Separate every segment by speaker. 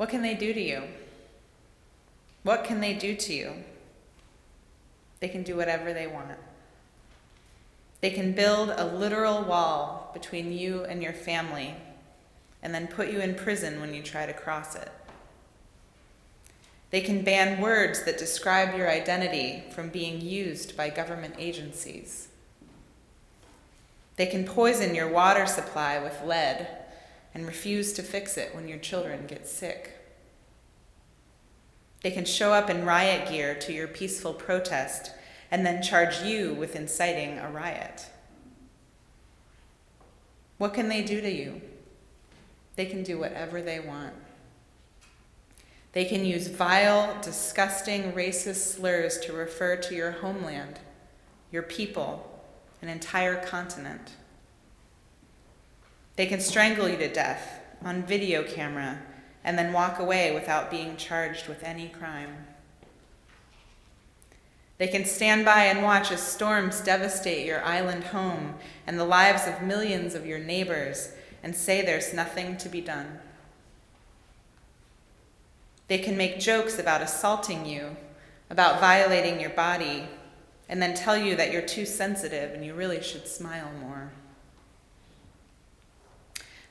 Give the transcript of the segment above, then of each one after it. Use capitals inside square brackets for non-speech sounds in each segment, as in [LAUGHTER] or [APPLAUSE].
Speaker 1: What can they do to you? What can they do to you? They can do whatever they want. They can build a literal wall between you and your family and then put you in prison when you try to cross it. They can ban words that describe your identity from being used by government agencies. They can poison your water supply with lead and refuse to fix it when your children get sick. They can show up in riot gear to your peaceful protest and then charge you with inciting a riot. What can they do to you? They can do whatever they want. They can use vile, disgusting, racist slurs to refer to your homeland, your people, an entire continent. They can strangle you to death on video camera and then walk away without being charged with any crime. They can stand by and watch as storms devastate your island home and the lives of millions of your neighbors and say there's nothing to be done. They can make jokes about assaulting you, about violating your body, and then tell you that you're too sensitive and you really should smile more.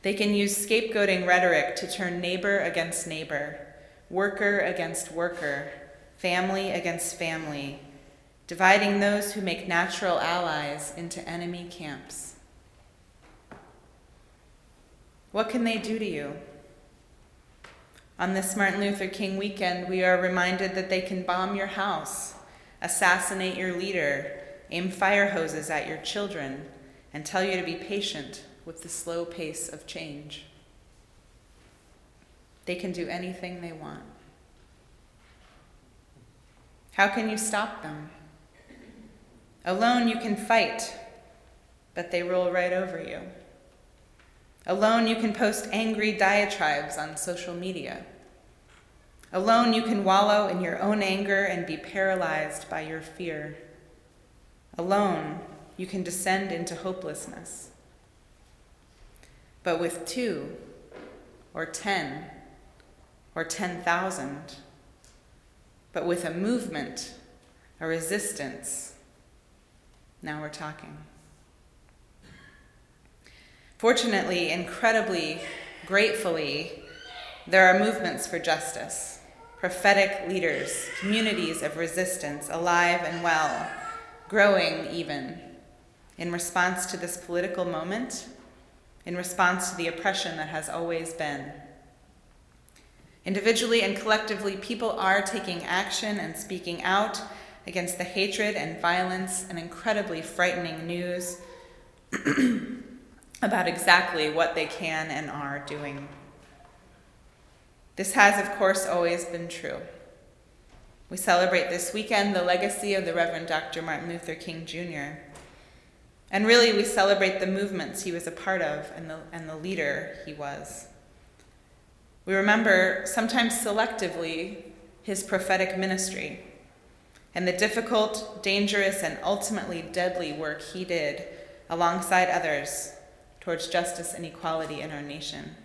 Speaker 1: They can use scapegoating rhetoric to turn neighbor against neighbor, worker against worker, family against family, dividing those who make natural allies into enemy camps. What can they do to you? On this Martin Luther King weekend, we are reminded that they can bomb your house, assassinate your leader, aim fire hoses at your children, and tell you to be patient with the slow pace of change. They can do anything they want. How can you stop them? Alone you can fight, but they roll right over you. Alone, you can post angry diatribes on social media. Alone, you can wallow in your own anger and be paralyzed by your fear. Alone, you can descend into hopelessness. But with two, or ten, or ten thousand, but with a movement, a resistance, now we're talking. Fortunately, incredibly, gratefully, there are movements for justice, prophetic leaders, communities of resistance, alive and well, growing even, in response to this political moment, in response to the oppression that has always been. Individually and collectively, people are taking action and speaking out against the hatred and violence and incredibly frightening news [CLEARS THROAT] about exactly what they can and are doing. This has, of course, always been true. We celebrate this weekend the legacy of the Reverend Dr. Martin Luther King Jr. And really, we celebrate the movements he was a part of and the, and the leader he was. We remember, sometimes selectively, his prophetic ministry and the difficult, dangerous, and ultimately deadly work he did alongside others towards justice and equality in our nation.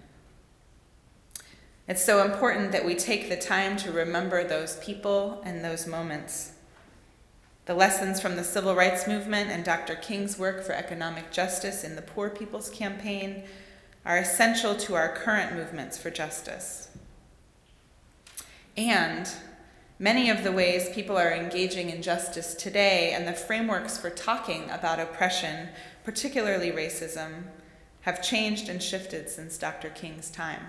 Speaker 1: It's so important that we take the time to remember those people and those moments. The lessons from the civil rights movement and Dr. King's work for economic justice in the Poor People's Campaign are essential to our current movements for justice. And many of the ways people are engaging in justice today and the frameworks for talking about oppression, particularly racism, have changed and shifted since Dr. King's time.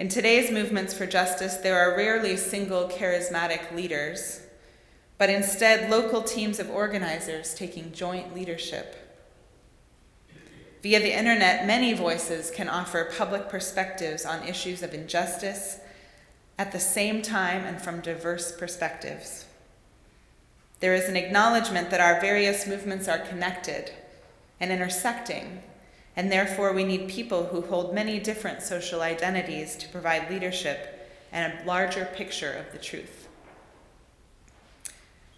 Speaker 1: In today's movements for justice, there are rarely single charismatic leaders, but instead local teams of organizers taking joint leadership. Via the internet, many voices can offer public perspectives on issues of injustice at the same time and from diverse perspectives. There is an acknowledgement that our various movements are connected and intersecting, and therefore we need people who hold many different social identities to provide leadership and a larger picture of the truth.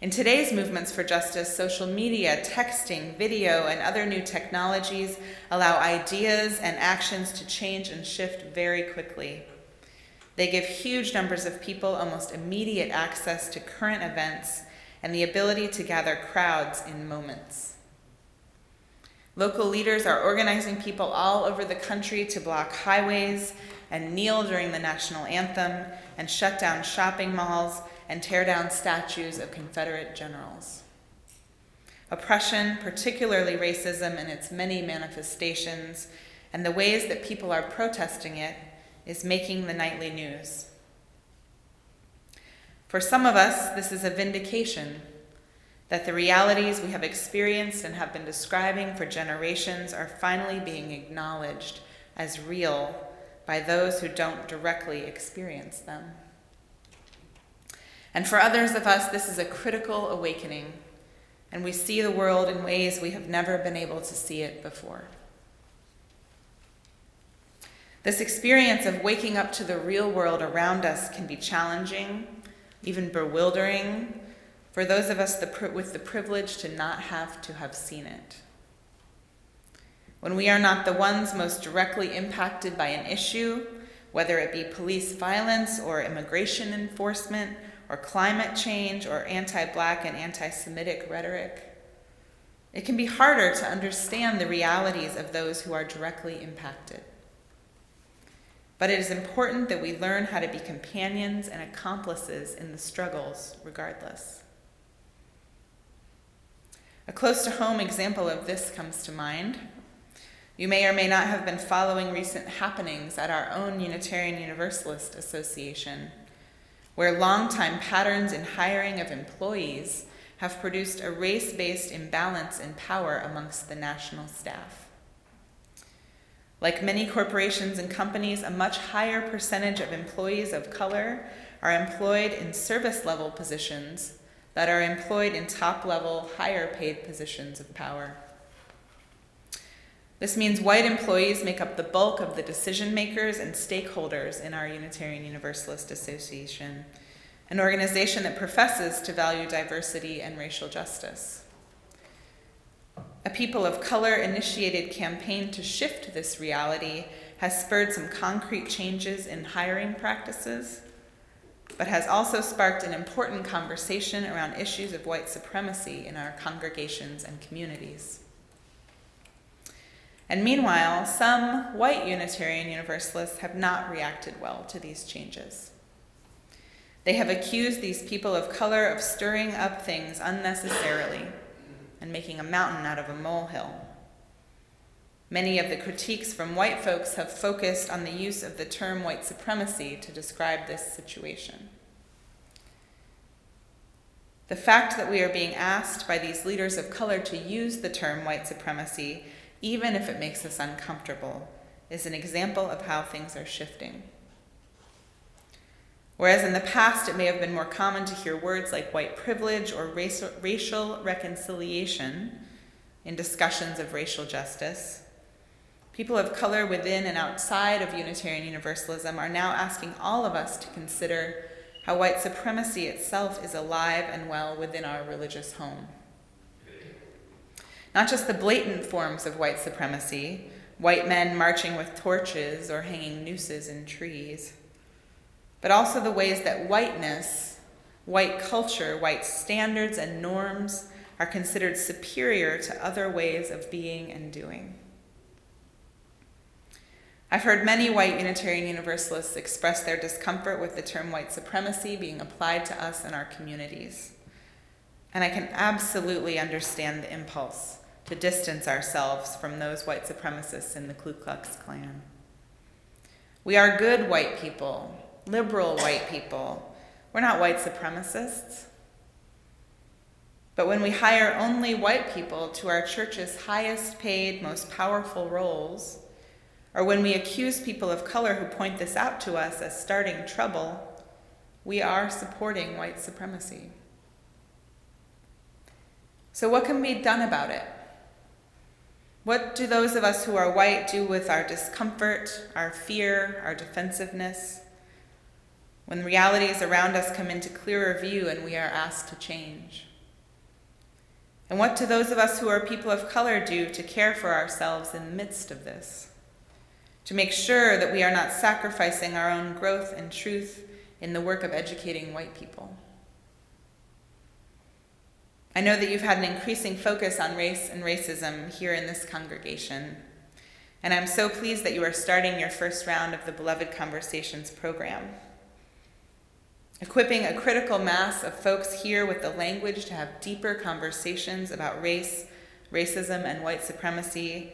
Speaker 1: In today's movements for justice, social media, texting, video, and other new technologies allow ideas and actions to change and shift very quickly. They give huge numbers of people almost immediate access to current events and the ability to gather crowds in moments. Local leaders are organizing people all over the country to block highways and kneel during the national anthem and shut down shopping malls and tear down statues of Confederate generals. Oppression, particularly racism in its many manifestations, and the ways that people are protesting it, is making the nightly news. For some of us, this is a vindication that the realities we have experienced and have been describing for generations are finally being acknowledged as real by those who don't directly experience them. And for others of us, this is a critical awakening, and we see the world in ways we have never been able to see it before. This experience of waking up to the real world around us can be challenging, even bewildering, for those of us the, with the privilege to not have to have seen it. When we are not the ones most directly impacted by an issue, whether it be police violence or immigration enforcement or climate change or anti black and anti Semitic rhetoric, it can be harder to understand the realities of those who are directly impacted. But it is important that we learn how to be companions and accomplices in the struggles regardless. A close to home example of this comes to mind. You may or may not have been following recent happenings at our own Unitarian Universalist Association where longtime patterns in hiring of employees have produced a race based imbalance in power amongst the national staff. Like many corporations and companies, a much higher percentage of employees of color are employed in service level positions that are employed in top level, higher paid positions of power. This means white employees make up the bulk of the decision makers and stakeholders in our Unitarian Universalist Association, an organization that professes to value diversity and racial justice. A people of color initiated campaign to shift this reality has spurred some concrete changes in hiring practices, but has also sparked an important conversation around issues of white supremacy in our congregations and communities. And meanwhile, some white Unitarian Universalists have not reacted well to these changes. They have accused these people of color of stirring up things unnecessarily and making a mountain out of a molehill. Many of the critiques from white folks have focused on the use of the term white supremacy to describe this situation. The fact that we are being asked by these leaders of color to use the term white supremacy even if it makes us uncomfortable, is an example of how things are shifting. Whereas in the past it may have been more common to hear words like white privilege or racial, reconciliation in discussions of racial justice, people of color within and outside of Unitarian Universalism are now asking all of us to consider how white supremacy itself is alive and well within our religious home. Not just the blatant forms of white supremacy, white men marching with torches or hanging nooses in trees, but also the ways that whiteness, white culture, white standards and norms are considered superior to other ways of being and doing. I've heard many white Unitarian Universalists express their discomfort with the term white supremacy being applied to us and our communities. And I can absolutely understand the impulse to distance ourselves from those white supremacists in the Ku Klux Klan. We are good white people, liberal white people. We're not white supremacists. But when we hire only white people to our church's highest paid, most powerful roles, or when we accuse people of color who point this out to us as starting trouble, we are supporting white supremacy. So, what can be done about it? What do those of us who are white do with our discomfort, our fear, our defensiveness? When realities around us come into clearer view and we are asked to change. And what do those of us who are people of color do to care for ourselves in the midst of this? To make sure that we are not sacrificing our own growth and truth in the work of educating white people. I know that you've had an increasing focus on race and racism here in this congregation, and I'm so pleased that you are starting your first round of the Beloved Conversations program. Equipping a critical mass of folks here with the language to have deeper conversations about race, racism, and white supremacy,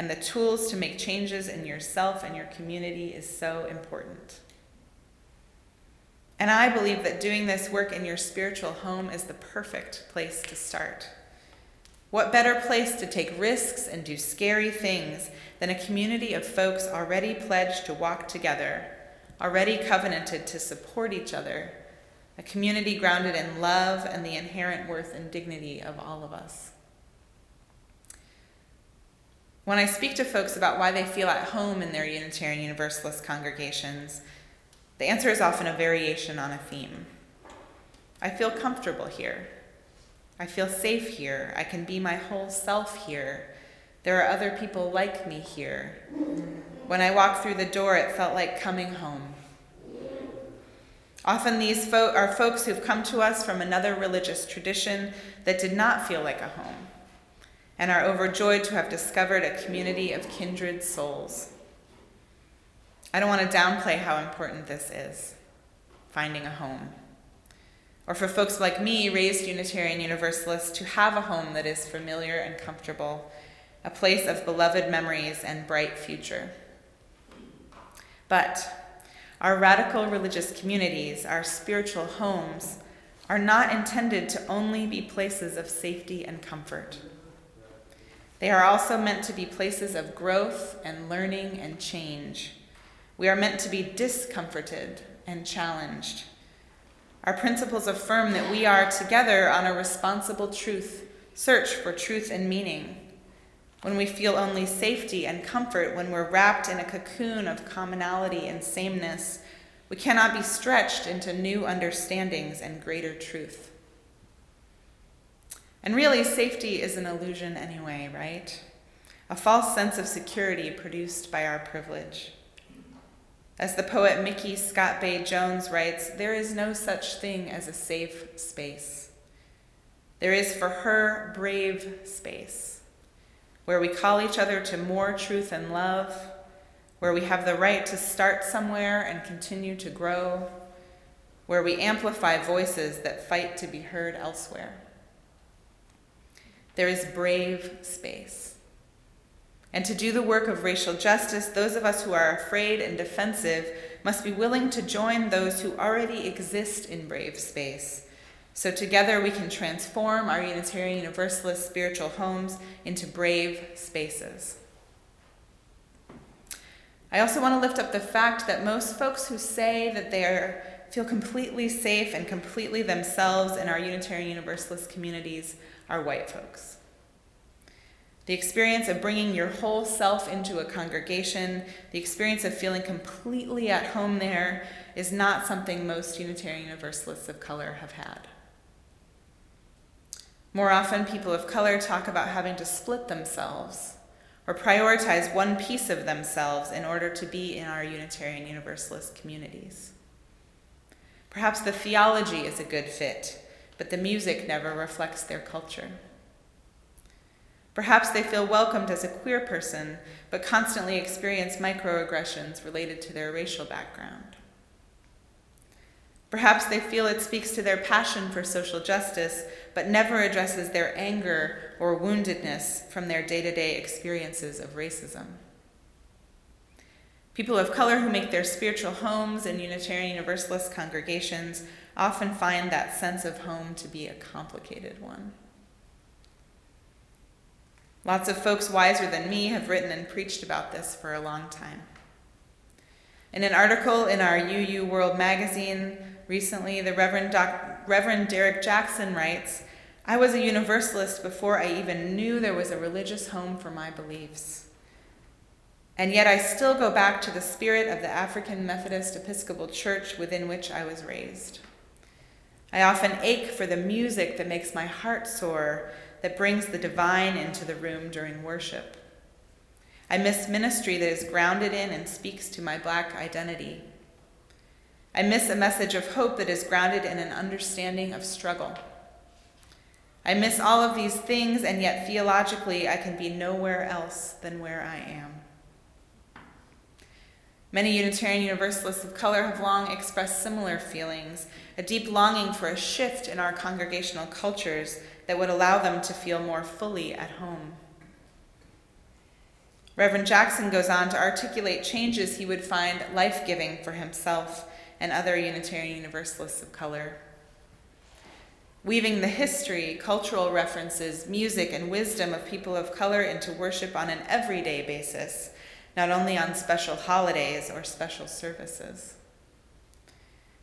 Speaker 1: and the tools to make changes in yourself and your community is so important. And I believe that doing this work in your spiritual home is the perfect place to start. What better place to take risks and do scary things than a community of folks already pledged to walk together already covenanted to support each other, a community grounded in love and the inherent worth and dignity of all of us. When I speak to folks about why they feel at home in their Unitarian Universalist congregations, the answer is often a variation on a theme. I feel comfortable here. I feel safe here. I can be my whole self here. There are other people like me here. When I walked through the door, it felt like coming home. Often these fo- are folks who've come to us from another religious tradition that did not feel like a home and are overjoyed to have discovered a community of kindred souls. I don't want to downplay how important this is finding a home. Or for folks like me, raised Unitarian Universalists, to have a home that is familiar and comfortable, a place of beloved memories and bright future. But our radical religious communities, our spiritual homes, are not intended to only be places of safety and comfort. They are also meant to be places of growth and learning and change. We are meant to be discomforted and challenged. Our principles affirm that we are together on a responsible truth search for truth and meaning when we feel only safety and comfort, when we're wrapped in a cocoon of commonality and sameness, we cannot be stretched into new understandings and greater truth. And really, safety is an illusion anyway, right? A false sense of security produced by our privilege. As the poet Micky ScottBey Jones writes, there is no such thing as a safe space. There is for her brave space where we call each other to more truth and love, where we have the right to start somewhere and continue to grow, where we amplify voices that fight to be heard elsewhere. There is brave space. And to do the work of racial justice, those of us who are afraid and defensive must be willing to join those who already exist in brave space so together we can transform our Unitarian Universalist spiritual homes into brave spaces. I also want to lift up the fact that most folks who say that they are, feel completely safe and completely themselves in our Unitarian Universalist communities are white folks. The experience of bringing your whole self into a congregation, the experience of feeling completely at home there, is not something most Unitarian Universalists of color have had. More often, people of color talk about having to split themselves or prioritize one piece of themselves in order to be in our Unitarian Universalist communities. Perhaps the theology is a good fit, but the music never reflects their culture. Perhaps they feel welcomed as a queer person, but constantly experience microaggressions related to their racial background. Perhaps they feel it speaks to their passion for social justice, but never addresses their anger or woundedness from their day to day experiences of racism. People of color who make their spiritual homes in Unitarian Universalist congregations often find that sense of home to be a complicated one. Lots of folks wiser than me have written and preached about this for a long time. In an article in our UU World magazine, Recently, the Reverend, Doc, Reverend Derek Jackson writes I was a Universalist before I even knew there was a religious home for my beliefs. And yet I still go back to the spirit of the African Methodist Episcopal Church within which I was raised. I often ache for the music that makes my heart soar, that brings the divine into the room during worship. I miss ministry that is grounded in and speaks to my black identity. I miss a message of hope that is grounded in an understanding of struggle. I miss all of these things, and yet theologically, I can be nowhere else than where I am. Many Unitarian Universalists of color have long expressed similar feelings, a deep longing for a shift in our congregational cultures that would allow them to feel more fully at home. Reverend Jackson goes on to articulate changes he would find life giving for himself and other Unitarian Universalists of color. Weaving the history, cultural references, music, and wisdom of people of color into worship on an everyday basis, not only on special holidays or special services.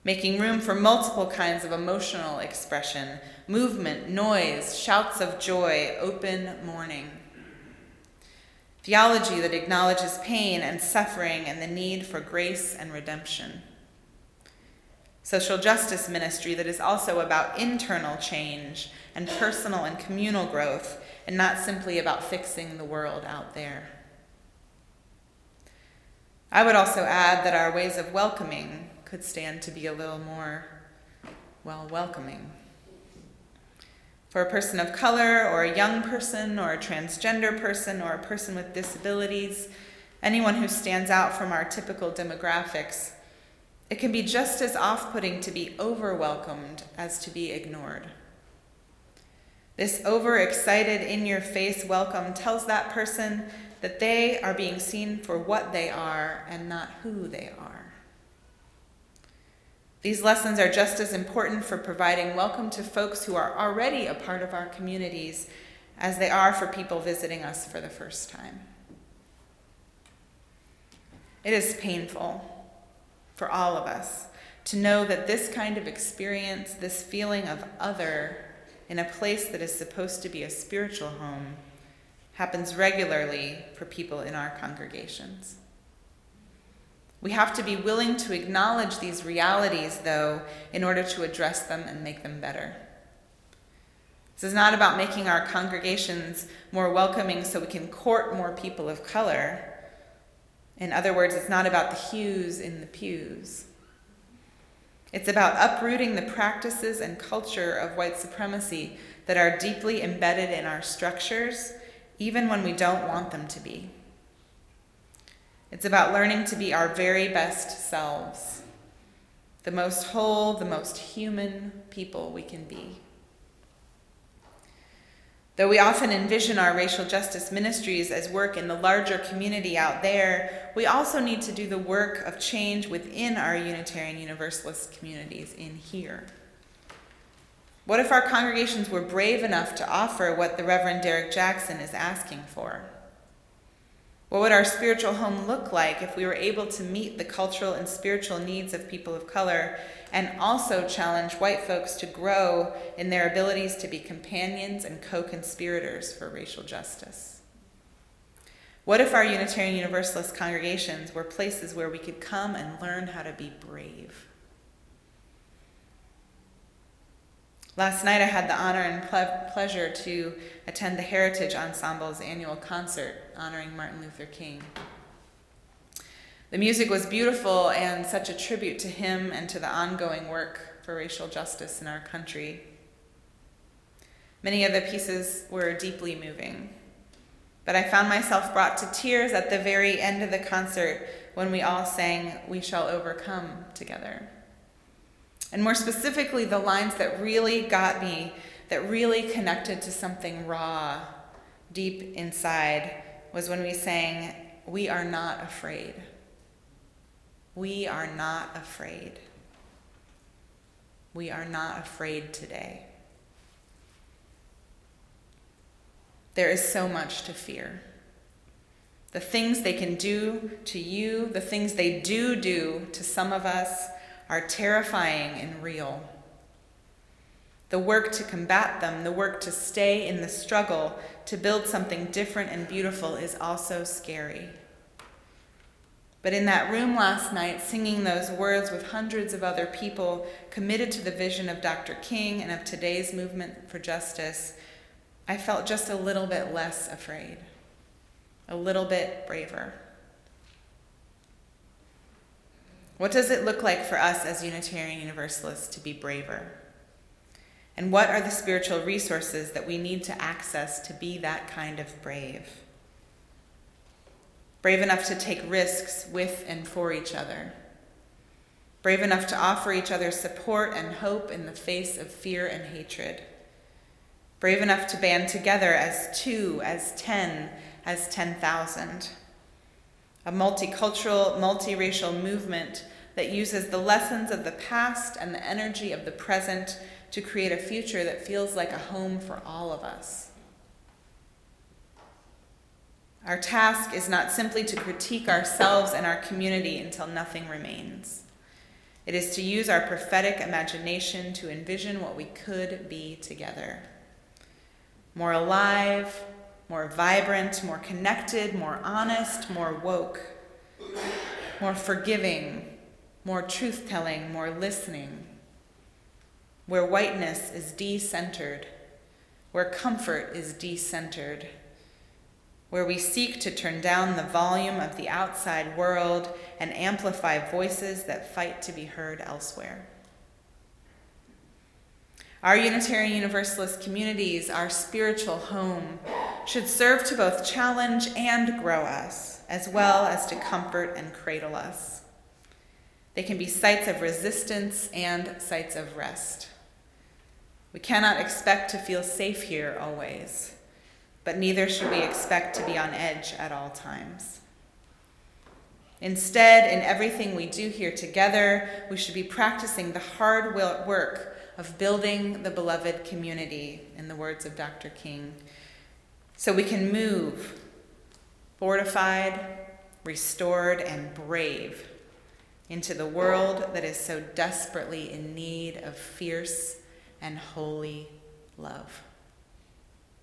Speaker 1: Making room for multiple kinds of emotional expression, movement, noise, shouts of joy, open mourning. Theology that acknowledges pain and suffering and the need for grace and redemption social justice ministry that is also about internal change and personal and communal growth, and not simply about fixing the world out there. I would also add that our ways of welcoming could stand to be a little more, well, welcoming. For a person of color, or a young person, or a transgender person, or a person with disabilities, anyone who stands out from our typical demographics, it can be just as off putting to be overwelcomed as to be ignored. This overexcited, in your face welcome tells that person that they are being seen for what they are and not who they are. These lessons are just as important for providing welcome to folks who are already a part of our communities as they are for people visiting us for the first time. It is painful for all of us to know that this kind of experience, this feeling of other in a place that is supposed to be a spiritual home, happens regularly for people in our congregations. We have to be willing to acknowledge these realities, though, in order to address them and make them better. This is not about making our congregations more welcoming so we can court more people of color. In other words, it's not about the hues in the pews. It's about uprooting the practices and culture of white supremacy that are deeply embedded in our structures, even when we don't want them to be. It's about learning to be our very best selves, the most whole, the most human people we can be. Though we often envision our racial justice ministries as work in the larger community out there, we also need to do the work of change within our Unitarian Universalist communities in here. What if our congregations were brave enough to offer what the Reverend Derek Jackson is asking for? What would our spiritual home look like if we were able to meet the cultural and spiritual needs of people of color and also challenge white folks to grow in their abilities to be companions and co conspirators for racial justice? What if our Unitarian Universalist congregations were places where we could come and learn how to be brave? Last night, I had the honor and ple- pleasure to attend the Heritage Ensemble's annual concert honoring Martin Luther King. The music was beautiful and such a tribute to him and to the ongoing work for racial justice in our country. Many of the pieces were deeply moving, but I found myself brought to tears at the very end of the concert when we all sang, We Shall Overcome together. And more specifically, the lines that really got me, that really connected to something raw deep inside, was when we sang, We are not afraid. We are not afraid. We are not afraid today. There is so much to fear. The things they can do to you, the things they do do to some of us, are terrifying and real. The work to combat them, the work to stay in the struggle, to build something different and beautiful is also scary. But in that room last night, singing those words with hundreds of other people committed to the vision of Dr. King and of today's movement for justice, I felt just a little bit less afraid, a little bit braver. What does it look like for us as Unitarian Universalists to be braver? And what are the spiritual resources that we need to access to be that kind of brave? Brave enough to take risks with and for each other. Brave enough to offer each other support and hope in the face of fear and hatred. Brave enough to band together as two, as ten, as 10,000. A multicultural, multiracial movement that uses the lessons of the past and the energy of the present to create a future that feels like a home for all of us. Our task is not simply to critique ourselves and our community until nothing remains. It is to use our prophetic imagination to envision what we could be together. More alive, more vibrant, more connected, more honest, more woke, more forgiving, more truth telling, more listening where whiteness is decentered, where comfort is decentered, where we seek to turn down the volume of the outside world and amplify voices that fight to be heard elsewhere. Our Unitarian Universalist communities, our spiritual home, should serve to both challenge and grow us, as well as to comfort and cradle us. They can be sites of resistance and sites of rest. We cannot expect to feel safe here always, but neither should we expect to be on edge at all times. Instead, in everything we do here together, we should be practicing the hard work of building the beloved community, in the words of Dr. King, so we can move fortified, restored, and brave into the world that is so desperately in need of fierce and holy love.